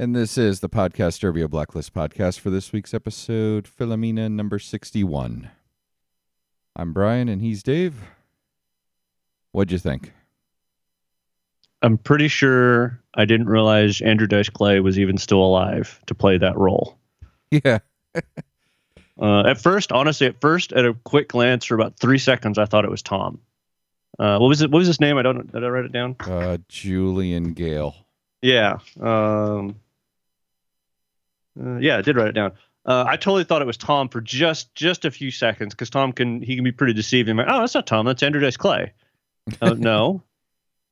And this is the podcast Derby Blacklist podcast for this week's episode, Philomena number 61. I'm Brian and he's Dave. What'd you think? I'm pretty sure I didn't realize Andrew Dice Clay was even still alive to play that role. Yeah. uh, at first, honestly, at first, at a quick glance for about three seconds, I thought it was Tom. Uh, what was it? What was his name? I don't. Did I write it down? Uh, Julian Gale. Yeah. Um, uh, yeah, I did write it down. Uh, I totally thought it was Tom for just just a few seconds because Tom can he can be pretty deceiving. Like, oh, that's not Tom. That's Andrew Dice Clay. Uh, no.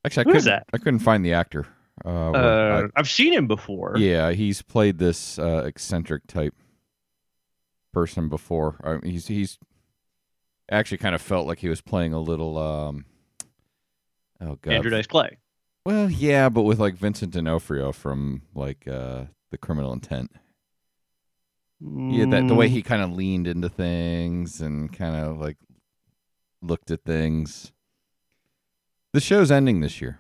Actually, I Who couldn't, that? I couldn't find the actor. Uh, Uh, I- I've seen him before. yeah, he's played this uh, eccentric type person before. I mean, he's he's actually kind of felt like he was playing a little. Um, oh god, Andrew Dice Clay. Well, yeah, but with like Vincent D'Onofrio from like uh the Criminal Intent. Yeah, that the way Mm, he kind of leaned into things and kind of like looked at things. The show's ending this year.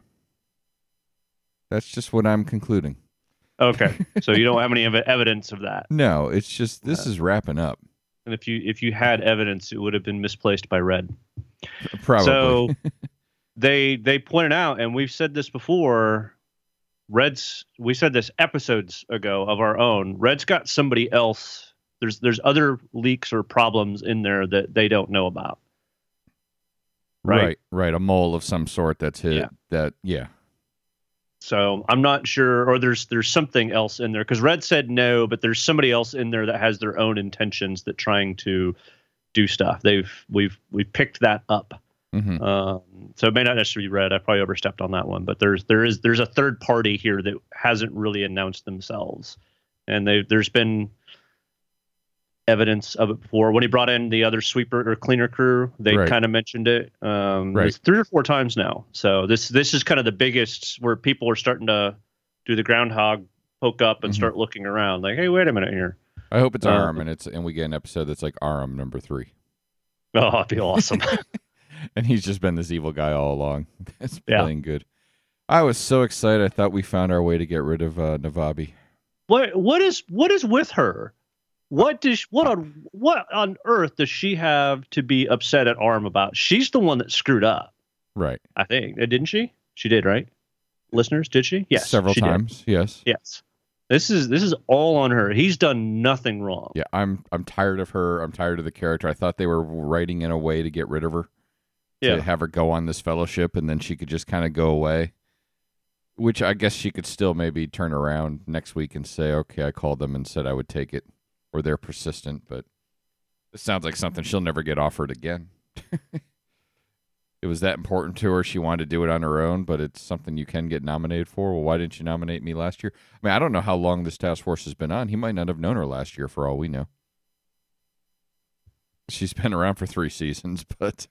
That's just what I'm concluding. Okay, so you don't have any ev- evidence of that, No, it's just this Uh, is wrapping up. and if you if you had evidence, it would have been misplaced by Red. Probably. So they they pointed out, and we've said this before. Red's we said this episodes ago of our own. Red's got somebody else. There's there's other leaks or problems in there that they don't know about. right. right. right, a mole of some sort that's hit Yeah. that yeah. So I'm not sure, or there's there's something else in there because Red said no, but there's somebody else in there that has their own intentions that trying to do stuff. They've we've we've picked that up. Hmm Um, so it may not necessarily be Red. I probably overstepped on that one, but there's there is there's a third party here that hasn't really announced themselves, and they there's been evidence of it before. When he brought in the other sweeper or cleaner crew, they Right. kind of mentioned it. Um, Right. three or four times now. So this this is kind of the biggest where people are starting to do the groundhog poke up and Mhm. start looking around, like, hey, wait a minute here. I hope it's Uh, Aram and it's and we get an episode that's like Aram number three. Oh, that'd be awesome. and he's just been this evil guy all along. It's Yeah. playing good. I was so excited. I thought we found our way to get rid of uh, Navabi. what what is what is with her? What does what on what on earth does she have to be upset at Aram about? She's the one that screwed up. Right. I think Uh, didn't she? She did, right? Listeners, did she? Yes, Several she did. times. Yes. Yes. This is this is all on her. He's done nothing wrong. Yeah. I'm I'm tired of her. I'm tired of the character. I thought they were writing in a way to get rid of her. To have her go on this fellowship and then she could just kind of go away. Which I guess she could still maybe turn around next week and say, okay, I called them and said I would take it. Or they're persistent, but this sounds like something she'll never get offered again. it was that important to her. She wanted to do it on her own, but it's something you can get nominated for. Well, why didn't you nominate me last year? I mean, I don't know how long this task force has been on. He might not have known her last year for all we know. She's been around for three seasons, but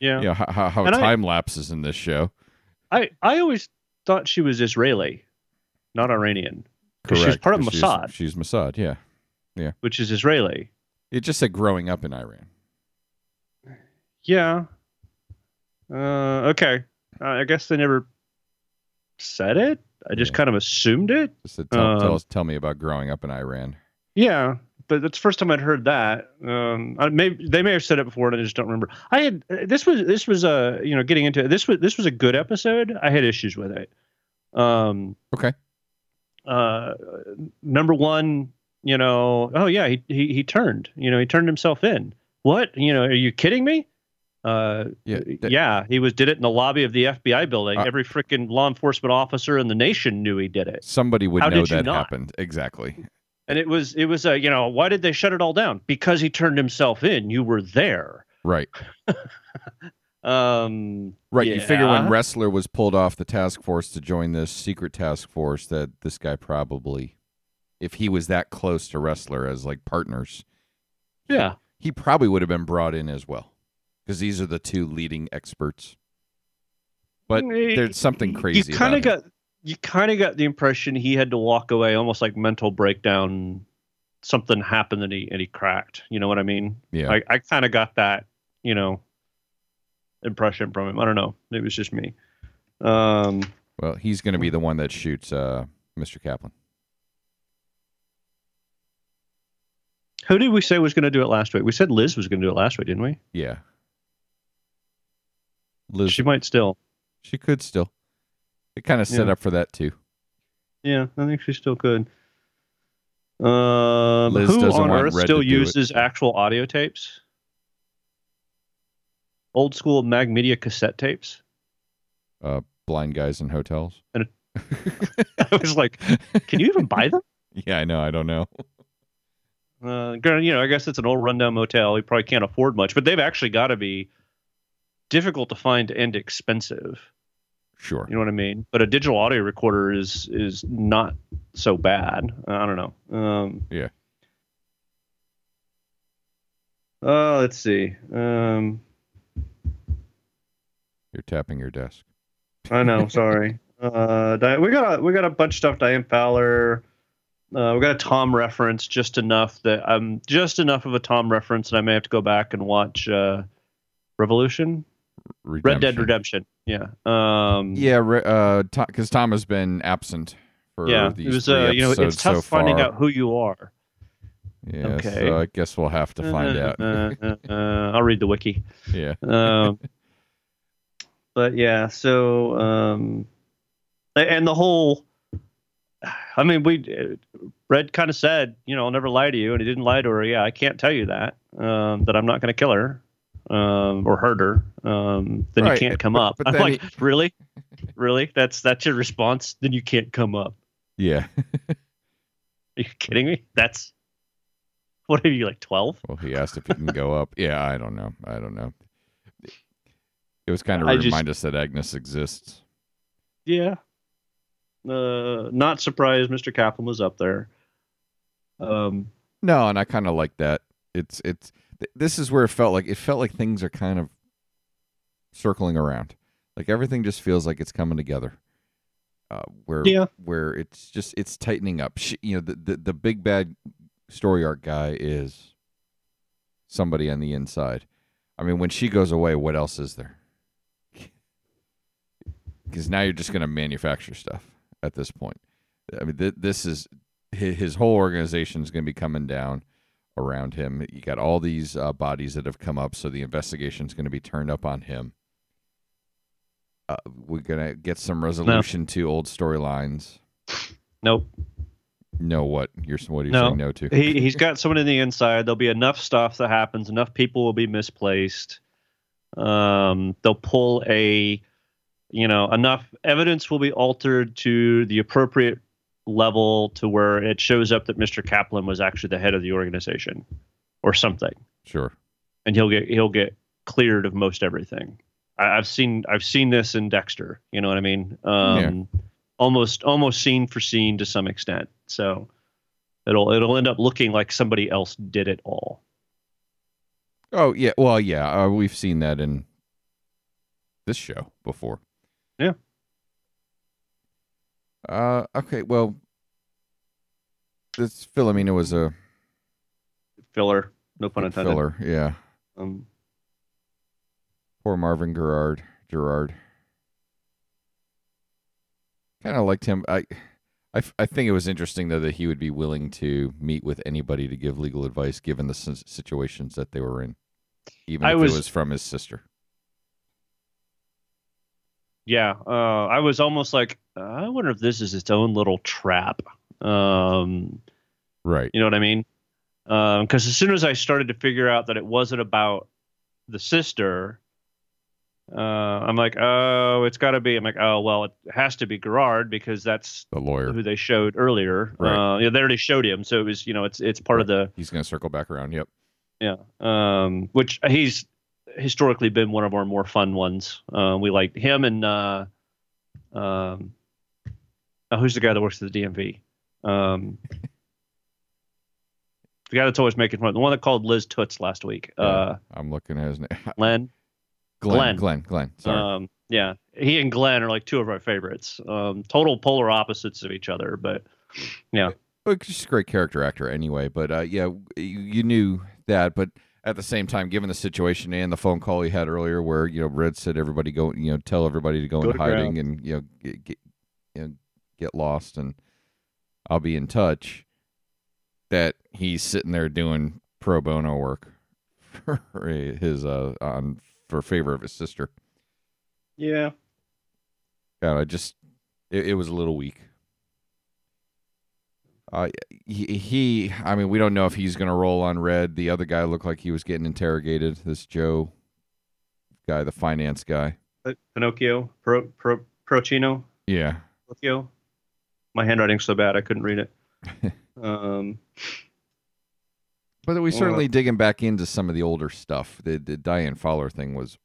Yeah. you know, how, how, And I- time lapses in this show. I I always thought she was Israeli, not Iranian, 'Cause she's part of Mossad. She's, she's Mossad, yeah. Yeah, which is Israeli. It just said growing up in Iran. Yeah. Uh, okay. Uh, I guess they never said it. I just Yeah. kind of assumed it. Just said, tell, tell Um, us, tell me about growing up in Iran. Yeah, but that's the first time I'd heard that. Um, I may they may have said it before, and I just don't remember. I had uh, this was this was a you know getting into it, this was this was a good episode. I had issues with it. Um, Okay. uh, number one, you know, oh yeah, he, he he turned, you know, he turned himself in. What? You know, are you kidding me? Uh, Yeah, that- yeah, he was did it in the lobby of the FBI building. Uh, Every freaking law enforcement officer in the nation knew he did it. Somebody would How know that happened. Exactly. And it was it was a you know why did they shut it all down? Because he turned himself in. You were there. Right. Um, Right. You figure when. Ressler was pulled off the task force to join this secret task force, that this guy probably, if he was that close to Ressler as like partners, yeah, he probably would have been brought in as well, because these are the two leading experts. But there's something crazy. You kind of got it you kind of got the impression he had to walk away almost like mental breakdown something happened and he and he cracked you know what i mean? Yeah. I, I kind of got that you know impression from him i don't know it was just me. Um well he's going to be the one that shoots uh mr kaplan. Who did we say was going to do it last week? We said liz was going to do it last week didn't we? Yeah. Liz she might still. She could still. It kind of set Yeah. up for that too. Yeah, I think she still could. Um, Liz who on earth still it. uses actual audio tapes? Old school Mag Media cassette tapes. Uh, blind guys in hotels. I was like, can you even buy them? Yeah, I know. I don't know. Uh, you know, I guess it's an old rundown motel. You probably can't afford much, but they've actually got to be difficult to find and expensive. Sure. You know what I mean? But a digital audio recorder is is not so bad. I don't know. Um, Yeah. Uh, let's see. Um, You're tapping your desk. I know. Sorry. uh, Di- we got a, we got a bunch of stuff. Diane Fowler. Uh, we got a Tom reference, just enough that I'm just enough of a Tom reference, and I may have to go back and watch uh, Revolution, Red Dead Redemption. Yeah. Um, Yeah, re- uh, because Tom has been absent for yeah. these It was. Uh, you know, it's tough so finding out who you are. Yeah, Okay. so I guess we'll have to find out. Uh, uh, uh, I'll read the wiki. yeah, um, but yeah, so um, and the whole, I mean, we Red kind of said, you know, I'll never lie to you, and he didn't lie to her. Yeah, I can't tell you that um, that I'm not going to kill her um, or harder. Um, then Right, you can't come but- up. but I'm then like, really, really? That's that's your response? Then you can't come up? yeah. Are you kidding me? That's what are you like twelve? Well, he asked if he can go up. Yeah, I don't know. I don't know. It was kind of I just- remind us that Agnes exists. Yeah. Uh, not surprised Mr. Kaplan was up there. Um, No, and I kind of like that. It's it's th- this is where it felt like it felt like things are kind of circling around. Like everything just feels like it's coming together. Uh, where Yeah. where it's just it's tightening up. She, you know, the, the the big bad story arc guy is somebody on the inside. I mean, when she goes away, what else is there? Because now you're just going to manufacture stuff at this point. I mean, th- this is his, his whole organization is going to be coming down around him. You got all these uh, bodies that have come up, so the investigation is going to be turned up on him. Uh, we're going to get some resolution to old storylines. nope. No, what you're what are you No. saying no to? He he's got someone in the inside. There'll be enough stuff that happens. Enough people will be misplaced. Um, they'll pull a, you know, enough evidence will be altered to the appropriate level to where it shows up that Mr. Kaplan was actually the head of the organization, or something. Sure. and he'll get he'll get cleared of most everything. I, I've seen I've seen this in Dexter. You know what I mean? Um, Almost almost scene for scene to some extent. So it'll it'll end up looking like somebody else did it all. Oh yeah, well yeah, uh, we've seen that in this show before. Yeah. Uh, okay, well, this Philomena was a Filler, no pun intended. filler. Yeah, Um, poor Marvin Gerard. Gerard. Kind of liked him. I, I, f- I think it was interesting though that he would be willing to meet with anybody to give legal advice, given the s- situations that they were in, even I if was- it was from his sister. yeah, uh, I was almost like, I wonder if this is its own little trap. Um, Right. You know what I mean? Because as soon as I started to figure out that it wasn't about the sister, uh, I'm like, oh, it's got to be. I'm like, oh, well, it has to be Gerard because that's The lawyer. who they showed earlier. Right. Uh, yeah, they already showed him, so it was, you know, it's it's part of the He's going to circle back around. Yep. yeah. Um, which he's historically been one of our more fun ones. Uh, we like him and uh, um, oh, who's the guy that works at the DMV? Um, the guy that's always making fun. The one that called Liz Toots last week. Uh, I'm looking at his name. Len. Glenn. Glenn. Glenn. Glenn. Sorry. Um, yeah, he and Glenn are like two of our favorites. Um, total polar opposites of each other, but yeah, Well, he's just a great character actor anyway. But uh, yeah, you, you knew that. But at the same time, given the situation and the phone call he had earlier, where you know Red said everybody go, you know, tell everybody to go, Go into to hiding and you know get, get you know get lost, and I'll be in touch. that he's sitting there doing pro bono work for his uh on for favor of his sister. Yeah. God, I just it, it was a little weak. Uh, he, he, I mean, we don't know if he's going to roll on red. The other guy looked like he was getting interrogated. This Joe guy, the finance guy. Pinocchio, Pro, Pro, Procino, Yeah. Pinocchio. My handwriting's so bad I couldn't read it. um, But we Well, certainly digging back into some of the older stuff. The, the Diane Fowler thing was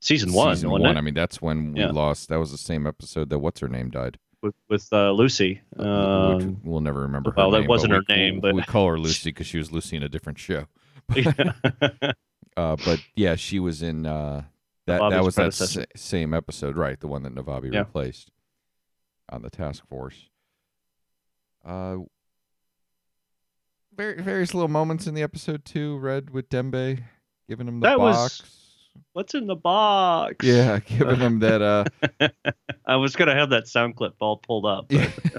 season one, season one. it? I mean, that's when we Yeah. lost. That was the same episode that what's her name died. with with uh, Lucy. which Um, we'll never remember. her well, that name, wasn't her we- name, but- we call her Lucy because she was Lucy in a different show. yeah. Uh, but yeah, she was in uh, that. that was that sa- same episode, right? The one that Navabi Yeah. replaced on the task force. Uh, very various little moments in the episode too. Red with Dembe giving him the That was- box. What's in the box? Yeah, giving him that. Uh, I was gonna have that sound clip all pulled up.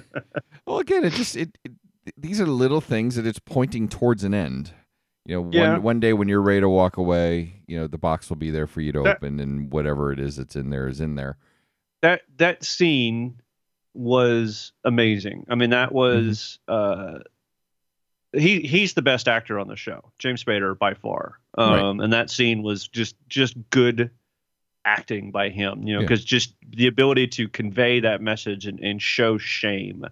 well, again, it just it, it. These are little things that it's pointing towards an end. You know, Yeah. one one day when you're ready to walk away, you know the box will be there for you to That- open, and whatever it is that's in there is in there. that that scene was amazing. I mean, that was uh, he he's the best actor on the show, James Spader by far. Right. Um, and that scene was just just good acting by him. You know, Yeah. because just the ability to convey that message and, and show shame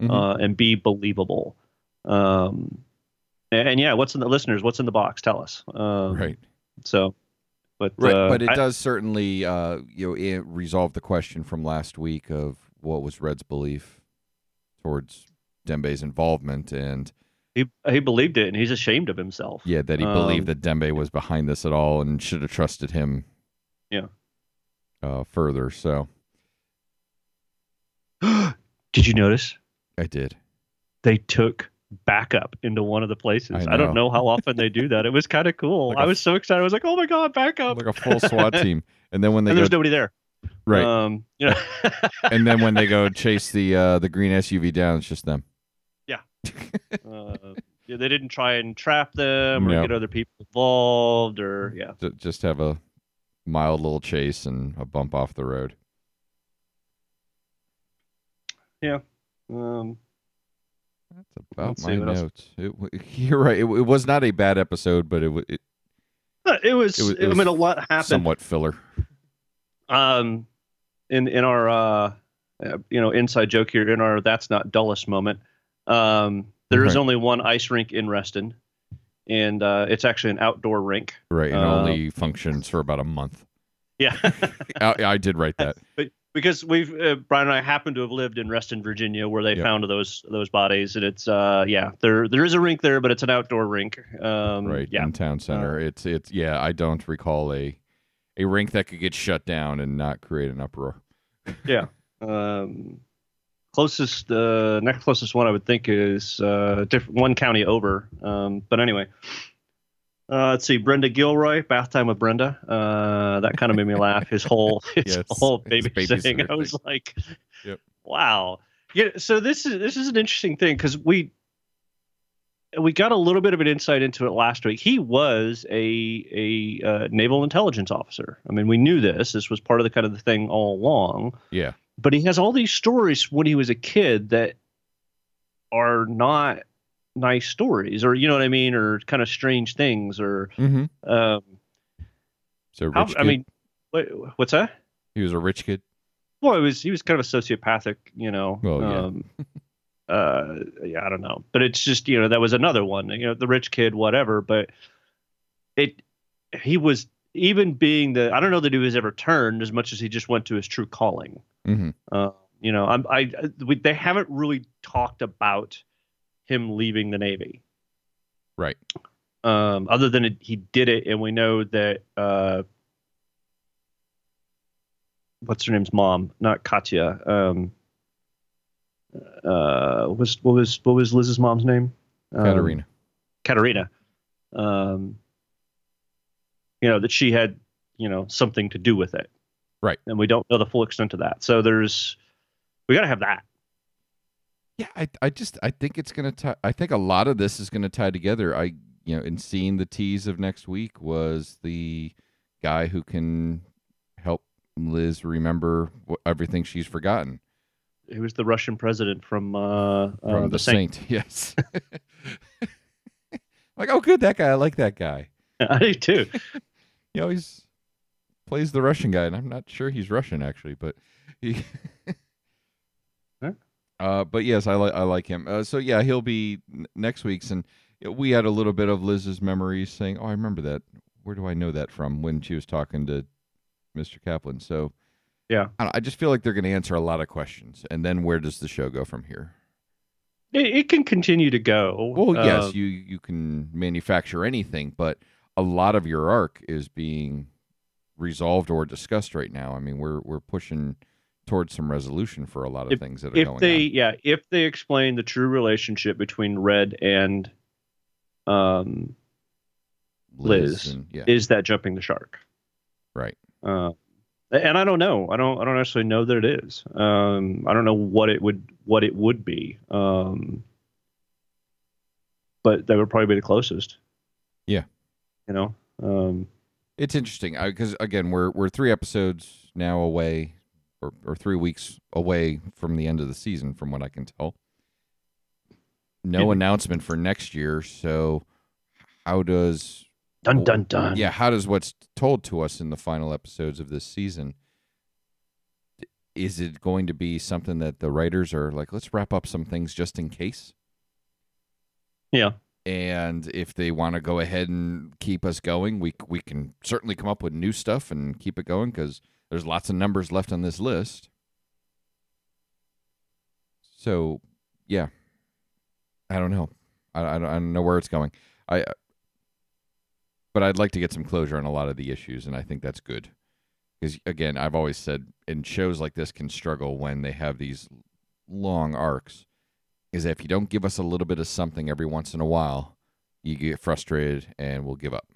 Mhm. uh, and be believable. Um, and, and yeah, what's in the listeners? What's in the box? Tell us. Um, right, So, but right, uh, but it I- does certainly, uh, you know, it resolve the question from last week of what was Red's belief towards Dembe's involvement, and he he believed it, and he's ashamed of himself. yeah, that he Um, believed that Dembe was behind this at all and should have trusted him. Yeah. Uh, further, so Did you notice I did. they took backup into one of the places? I I, don't know. how often they do that. It was kind of cool. Like I a- was so excited. I was like, "Oh my god, backup!" like a full SWAT team. And then when they and go, there's nobody there. Right, Um, you know. and then when they go chase the uh, the green SUV down, it's just them. uh, yeah, they didn't try and trap them or No. get other people involved or yeah. Ju- Just have a mild little chase and a bump off the road. Yeah. Um, That's about my see, what else? notes. It, you're right. It, it was not a bad episode, but it, it it was. It was- I mean, a lot happened. somewhat filler. Um in in our uh uh, you know inside joke here in our that's not dullest moment um there is Right. only one ice rink in reston and uh it's actually an outdoor rink Right, and Uh, only functions for about a month. yeah I, I did write that. But because we've uh, brian and i happen to have lived in reston virginia where they Yep. found those those bodies and it's uh yeah there there is a rink there but it's an outdoor rink um Right yeah Uh, in town center. it's it's yeah. I don't recall a a rink that could get shut down and not create an uproar. Yeah. Um closest uh next closest one i would think is uh different one county over um but anyway uh let's see brenda gilroy bath time with brenda uh that kind of made me laugh his whole his Yeah, whole it's baby thing i was like Yep. wow yeah so this is this is an interesting thing because we we got a little bit of an insight into it last week. He was a a uh, naval intelligence officer. I mean, we knew this. This was part of the kind of the thing all along Yeah, but he has all these stories when he was a kid that are not nice stories or you know what i mean or kind of strange things or mm-hmm. um so how, i mean what, what's that he was a rich kid. well he was he was kind of a sociopathic you know Well, yeah. um uh yeah i don't know but it's just you know that was another one you know the rich kid whatever but it he was even being the i don't know that he was ever turned as much as he just went to his true calling Mm-hmm. Uh, you know, I'm, I we, they haven't really talked about him leaving the Navy, Right. um, other than it, he did it, and we know that uh, what's her name's mom, not Katya. Um, uh, was what was what was Liz's mom's name? Um, Katarina. Katarina. Um, you know that she had you know something to do with it, Right. And we don't know the full extent of that. So there's we got to have that. Yeah, I I just I think it's gonna tie. I think a lot of this is gonna tie together. I you know, in seeing the tease of next week was the guy who can help Liz remember everything she's forgotten It was the Russian president from uh, uh from the, the, Saint. Saint. Yes. like, oh, good, that guy. I like that guy. I do too. He always plays the Russian guy, and I'm not sure he's Russian actually, but he. Huh? Uh, but yes, I like I like him. Uh, so yeah, he'll be n- next week's, and we had a little bit of Liz's memories saying, "Oh, I remember that. Where do I know that from?" When she was talking to Mr. Kaplan. So Yeah. I, I just feel like they're going to answer a lot of questions, and then where does the show go from here? It, it can continue to go. Well, yes, Uh, you you can manufacture anything, but a lot of your arc is being resolved or discussed right now. I mean, we're we're pushing towards some resolution for a lot of things that are if going they on. yeah if they explain the true relationship between red and um Liz and, yeah, is that jumping the shark right. uh and i don't know i don't i don't necessarily know that it is um i don't know what it would what it would be um but that would probably be the closest Yeah. you know um It's interesting because again, we're we're three episodes now away, or or three weeks away from the end of the season, from what I can tell. No Yeah. announcement for next year, so how does dun dun dun. yeah how does what's told to us in the final episodes of this season is it going to be something that the writers are like let's wrap up some things just in case yeah. And if they want to go ahead and keep us going we we can certainly come up with new stuff and keep it going cuz there's lots of numbers left on this list. So yeah. I don't know. I, I, don't, I don't know where it's going. I but i'd like to get some closure on a lot of the issues and i think that's good. Because again i've always said and shows like this can struggle when they have these long arcs is that if you don't give us a little bit of something every once in a while you get frustrated and will give up.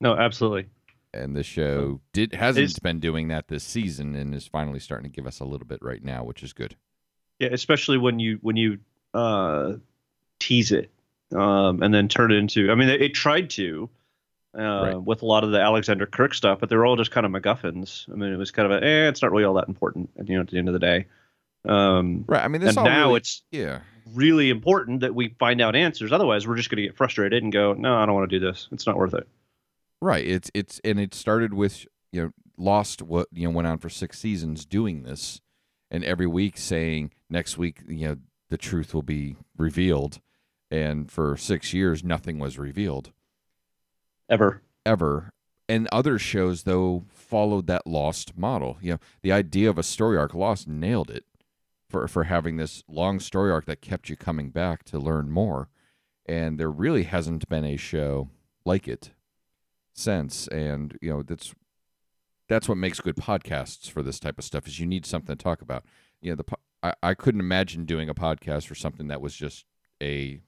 No absolutely. And the show did hasn't Is- been doing that this season and is finally starting to give us a little bit right now which is good. Yeah, especially when you when you uh, tease it um, and then turn it into. I mean, it, it tried to uh, Right. with a lot of the Alexander Kirk stuff, but they were all just kind of MacGuffins. I mean, it was kind of a, eh, it's not really all that important. You know, at the end of the day. Um, right i mean this and all now really- it's yeah really important that we find out answers. Otherwise, we're just going to get frustrated and go, no, I don't want to do this. It's not worth it. Right. It's it's and it started with you know Lost. What you know went on for six seasons doing this, and every week saying next week you know the truth will be revealed, and for six years nothing was revealed Ever. ever. And other shows though followed that Lost model. You know the idea of a story arc. Lost nailed it for for having this long story arc that kept you coming back to learn more, and there really hasn't been a show like it since and you know that's that's what makes good podcasts for this type of stuff is you need something to talk about you know the I, I couldn't imagine doing a podcast for something that was just a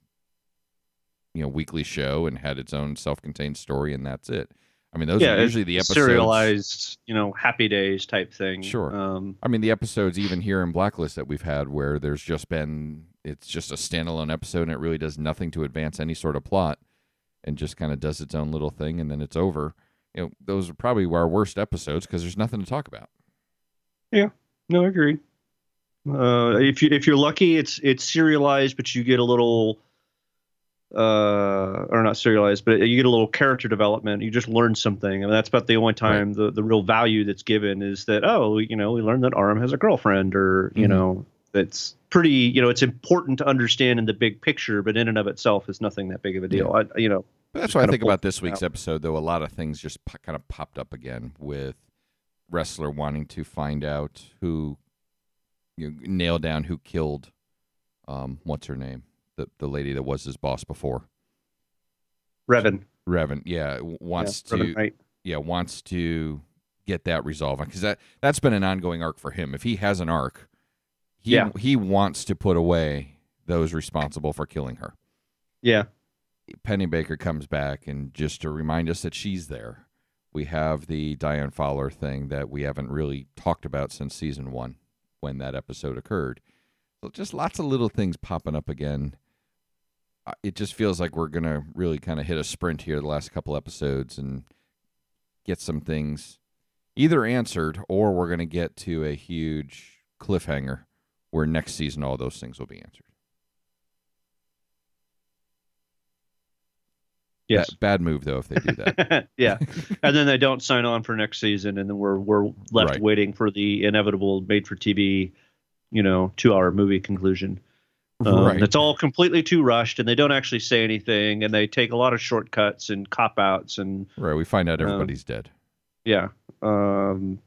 you know weekly show and had its own self-contained story and that's it i mean those yeah, are usually the episodes serialized, you know, happy days type thing. Sure. Um, I mean, the episodes even here in Blacklist that we've had where there's just been it's just a standalone episode and it really does nothing to advance any sort of plot and just kind of does its own little thing and then it's over. You know, those are probably our worst episodes because there's nothing to talk about. Yeah. No, I agree. Uh, if you if you're lucky, it's it's serialized, but you get a little, uh, or not serialized, but you get a little character development. You just learn something, and that's about the only time the the real value that's given is that oh, you know, we learned that Aram has a girlfriend, or you Mhm. know, that's pretty. You know, it's important to understand in the big picture, but in and of itself is nothing that big of a deal. I, you know, But that's what I think about this week's out. episode, though. A lot of things just po- kind of popped up again with Ressler wanting to find out who, you know, nail down who killed, um, what's her name, the the lady that was his boss before, Reven Reven. Yeah, wants yeah, to. Reven yeah wants to get that resolved because that that's been an ongoing arc for him if he has an arc he Yeah. he wants to put away those responsible for killing her Yeah, penny baker comes back and just to remind us that she's there we have the diane fowler thing that we haven't really talked about since season one when that episode occurred So just lots of little things popping up again. It just feels like we're gonna really kind of hit a sprint here the last couple episodes and get some things either answered or we're gonna get to a huge cliffhanger where next season all those things will be answered. Yes. Ba- bad move though if they do that. yeah, and then they don't sign on for next season, and then we're we're left Right. waiting for the inevitable made-for-TV, you know, two-hour movie conclusion. Um, right. It's all completely too rushed, and they don't actually say anything, and they take a lot of shortcuts and cop-outs, and Right. We find out Um, everybody's dead. yeah. Um,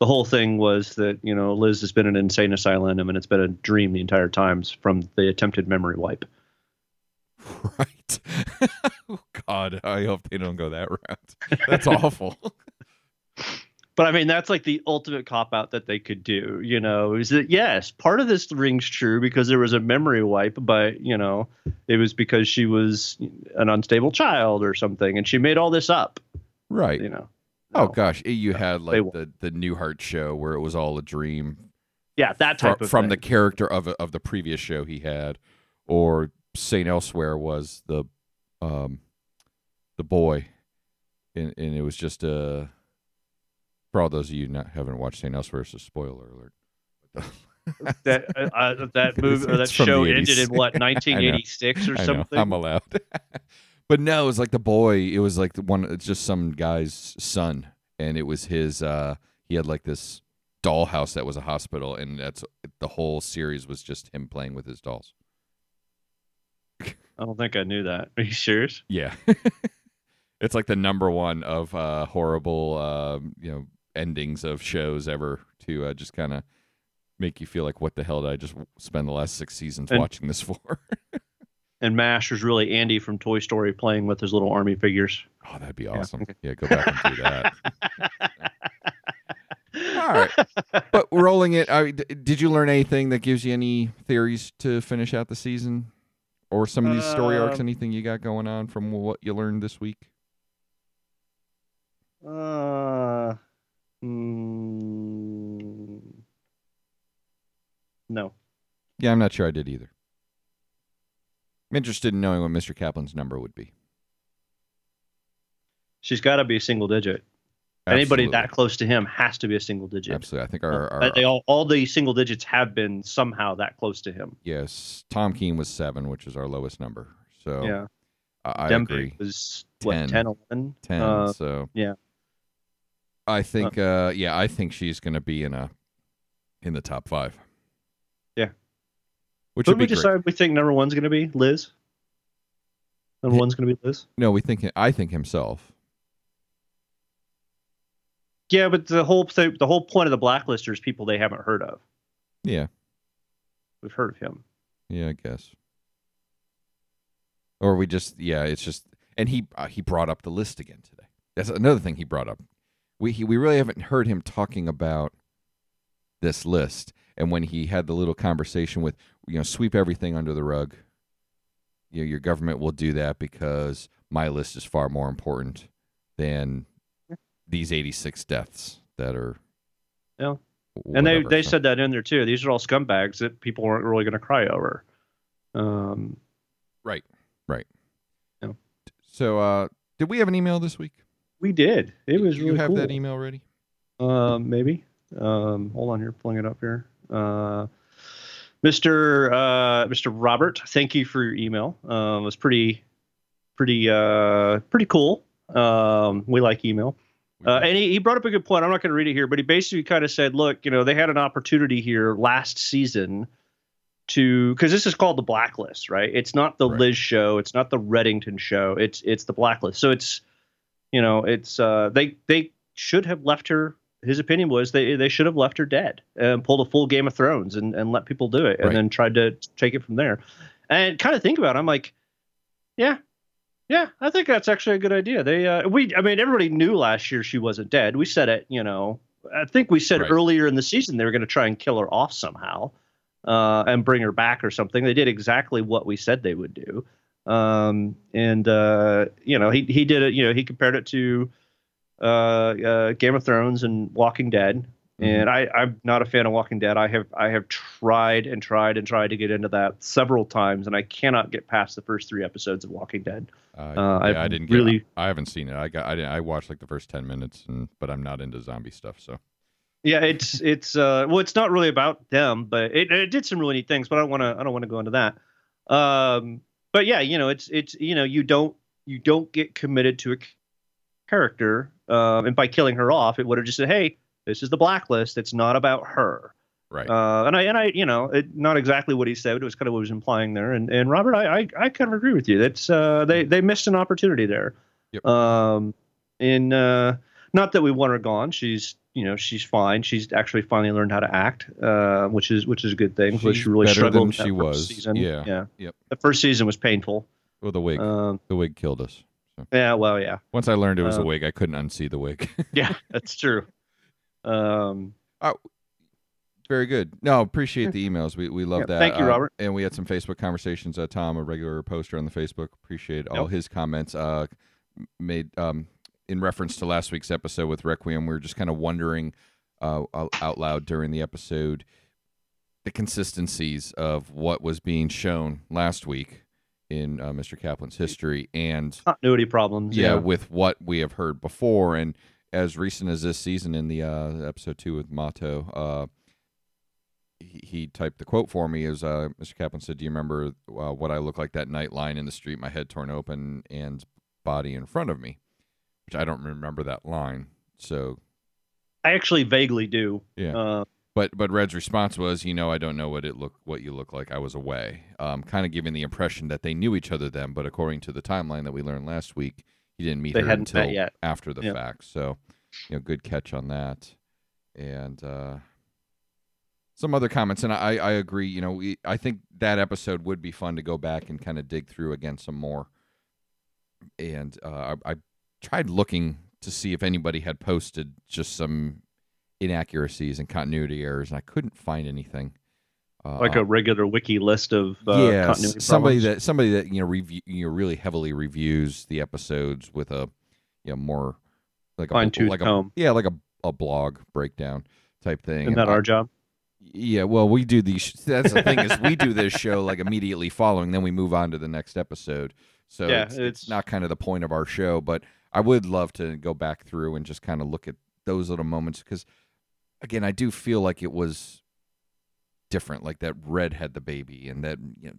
the whole thing was that you know Liz has been in an insane asylum, and it's been a dream the entire time from the attempted memory wipe. Right. oh God, I hope they don't go that route. That's awful. But I mean, that's like the ultimate cop out that they could do. You know, is that yes, part of this rings true because there was a memory wipe, but you know, it was because she was an unstable child or something, and she made all this up. right. You know. Oh gosh, you had like the the Newhart show where it was all a dream Yeah, that type of from the character of of the previous show he had, or Saint Elsewhere was the um the boy, and and it was just a. For all those of you not haven't watched Saint Elsewhere, it's a spoiler alert. that uh, uh, that movie or that show ended in what 1986 or something. I'm allowed. but no, it was like the boy. It was like the one. It's just some guy's son, and it was his. uh He had like this dollhouse that was a hospital, and that's the whole series was just him playing with his dolls. I don't think I knew that. Are you serious? Yeah, it's like the number one of uh horrible, um, you know, endings of shows ever to uh, just kind of make you feel like, what the hell did I just spend the last six seasons And- watching this for? And Mash was really Andy from Toy Story playing with his little army figures. Oh, that'd be awesome. Yeah, go back and do that. All right. But rolling it, I, did you learn anything that gives you any theories to finish out the season? Or some of these story arcs, Um, anything you got going on from what you learned this week? Uh, mm, no. Yeah, I'm not sure I did either. I'm interested in knowing what Mr. Kaplan's number would be. She's got to be a single digit. Anybody that close to him has to be a single digit. Absolutely. I think our, our they all, all the single digits have been somehow that close to him. yes, Tom Keen was seven, which is our lowest number. So yeah. I, I agree. was, Ten. what, 10, 11? 10 Uh, so yeah. I think uh yeah i think she's gonna be in a in the top five Yeah. which would we great. decide we think number one's going to be? Liz? Number Hi- one's going to be Liz? no we think i think himself Yeah, but the whole th- the whole point of the blacklister is people they haven't heard of. yeah We've heard of him. yeah i guess or we just yeah it's just and he uh, he brought up the list again today that's another thing he brought up we he, we really haven't heard him talking about this list and when he had the little conversation with you know sweep everything under the rug you know, your government will do that because my list is far more important than these 86 deaths that are Yeah. and they they said that in there too. These are all scumbags that people weren't really going to cry over. Um, right right Yeah. so uh did we have an email this week we did. It was you really have cool. that email ready Um, maybe. Um, hold on here, pulling it up here. Uh, Mr. Uh, Mr. Robert, thank you for your email. Um, it was pretty, pretty, uh, pretty cool. Um, we like email. Uh, and he, he brought up a good point. I'm not going to read it here, but he basically kind of said, look, you know, they had an opportunity here last season to because this is called the blacklist, right? It's not the Right. Liz show, it's not the Reddington show, it's it's the blacklist. So it's you know, it's uh they they should have left her his opinion was they they should have left her dead and pulled a full Game of Thrones and, and let people do it and Right. then tried to take it from there. And kind of think about it, I'm like, yeah, yeah, I think that's actually a good idea. They, uh, we, I mean, everybody knew last year she wasn't dead. We said it, you know. I think we said Right. earlier in the season they were going to try and kill her off somehow, uh, and bring her back or something. They did exactly what we said they would do. Um, and uh, you know, he he did it. You know, he compared it to uh, uh, Game of Thrones and Walking Dead. And I, I'm not a fan of Walking Dead. I have I have tried and tried and tried to get into that several times, and I cannot get past the first three episodes of Walking Dead. Uh, Uh, yeah, I didn't get, really- I haven't seen it. I got. I didn't. I watched like the first ten minutes, and but I'm not into zombie stuff. So Yeah, it's it's uh well, it's not really about them, but it, it did some really neat things. But I don't want to I don't want to go into that. Um, but yeah, you know, it's it's you know you don't you don't get committed to a character, um, and by killing her off, it would have just said, hey, this is the blacklist. It's not about her. right. Uh, and I and I you know it, not exactly what he said, but it was kind of what he was implying there. And and Robert, I I, I kind of agree with you. That's uh they they missed an opportunity there. Yep. Um, in uh, not that we want her gone. She's you know she's fine. She's actually finally learned how to act, uh, which is which is a good thing. which She's she really struggled she was. Season. Yeah. yeah. Yep. The first season was painful. well, the wig. Um, the wig killed us. yeah. Well, yeah. Once I learned it was a Uh, wig, I couldn't unsee the wig. Yeah, that's true. Um, Very good. No, appreciate the emails. We we love Yeah, that. thank you, Uh, Robert. and we had some Facebook conversations. Uh, Tom, a regular poster on the Facebook, appreciate all Yep. his comments. Uh, made um in reference to last week's episode with Requiem. We were just kind of wondering uh out loud during the episode the consistencies of what was being shown last week in uh, Mr. Kaplan's history and continuity problems. yeah, Yeah. with what we have heard before and as recent as this season in the uh, episode two with Mato, uh, he, he typed the quote for me as uh, Mr. Kaplan said, "Do you remember uh, what I look like that night lying in the street, my head torn open and body in front of me?" Which I don't remember that line. So I actually vaguely do. yeah, Uh, but but Red's response was, "You know, I don't know what it look what you look like. I was away." Um, kind of giving the impression that they knew each other then, but according to the timeline that we learned last week, he didn't meet her until after the Yeah. fact. So, you know, good catch on that. And uh, some other comments, and I I agree. You know, we I think that episode would be fun to go back and kind of dig through again some more. And uh, I, I tried looking to see if anybody had posted just some inaccuracies and continuity errors, and I couldn't find anything. Uh, like a regular wiki list of uh, yeah, continuity somebody problems. that somebody that you know review you know really heavily reviews the episodes with a you know more like a fine tooth like a yeah like a a blog breakdown type thing. Isn't And that I- our job? yeah, well, we do these. That's the thing is we do this show like immediately following, then we move on to the next episode. So Yeah, it's it's- not kind of the point of our show, but I would love to go back through and just kind of look at those little moments because, again, I do feel like it was different. Like that Red had the baby, and that mm, you know,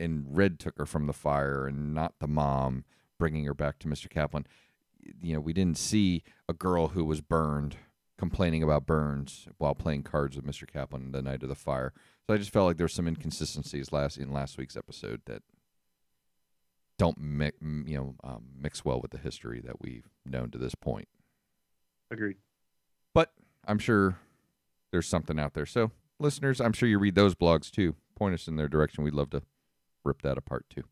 and Red took her from the fire, and not the mom bringing her back to Mister Kaplan. You know, we didn't see a girl who was burned complaining about burns while playing cards with Mr. Kaplan the night of the fire. So I just felt like there were some inconsistencies last in last week's episode that don't mix, you know, um, mix well with the history that we've known to this point. Agreed. But I'm sure there's something out there. So listeners, I'm sure you read those blogs too. Point us in their direction. We'd love to rip that apart too.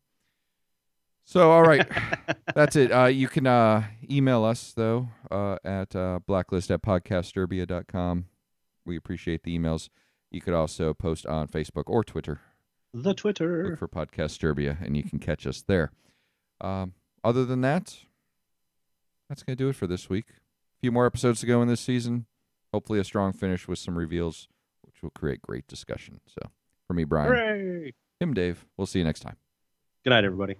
So all right. That's it. Uh, you can uh, email us, though, uh, at uh, blacklist at podcastderbia.com. We appreciate the emails. You could also post on Facebook or Twitter. The Twitter. Look for Podcast Derbia, and you can catch us there. Um, other than that, that's going to do it for this week. A few more episodes to go in this season. Hopefully, a strong finish with some reveals, which will create great discussion. So, for me, Brian, Hooray! him, Dave, we'll see you next time. Good night, everybody.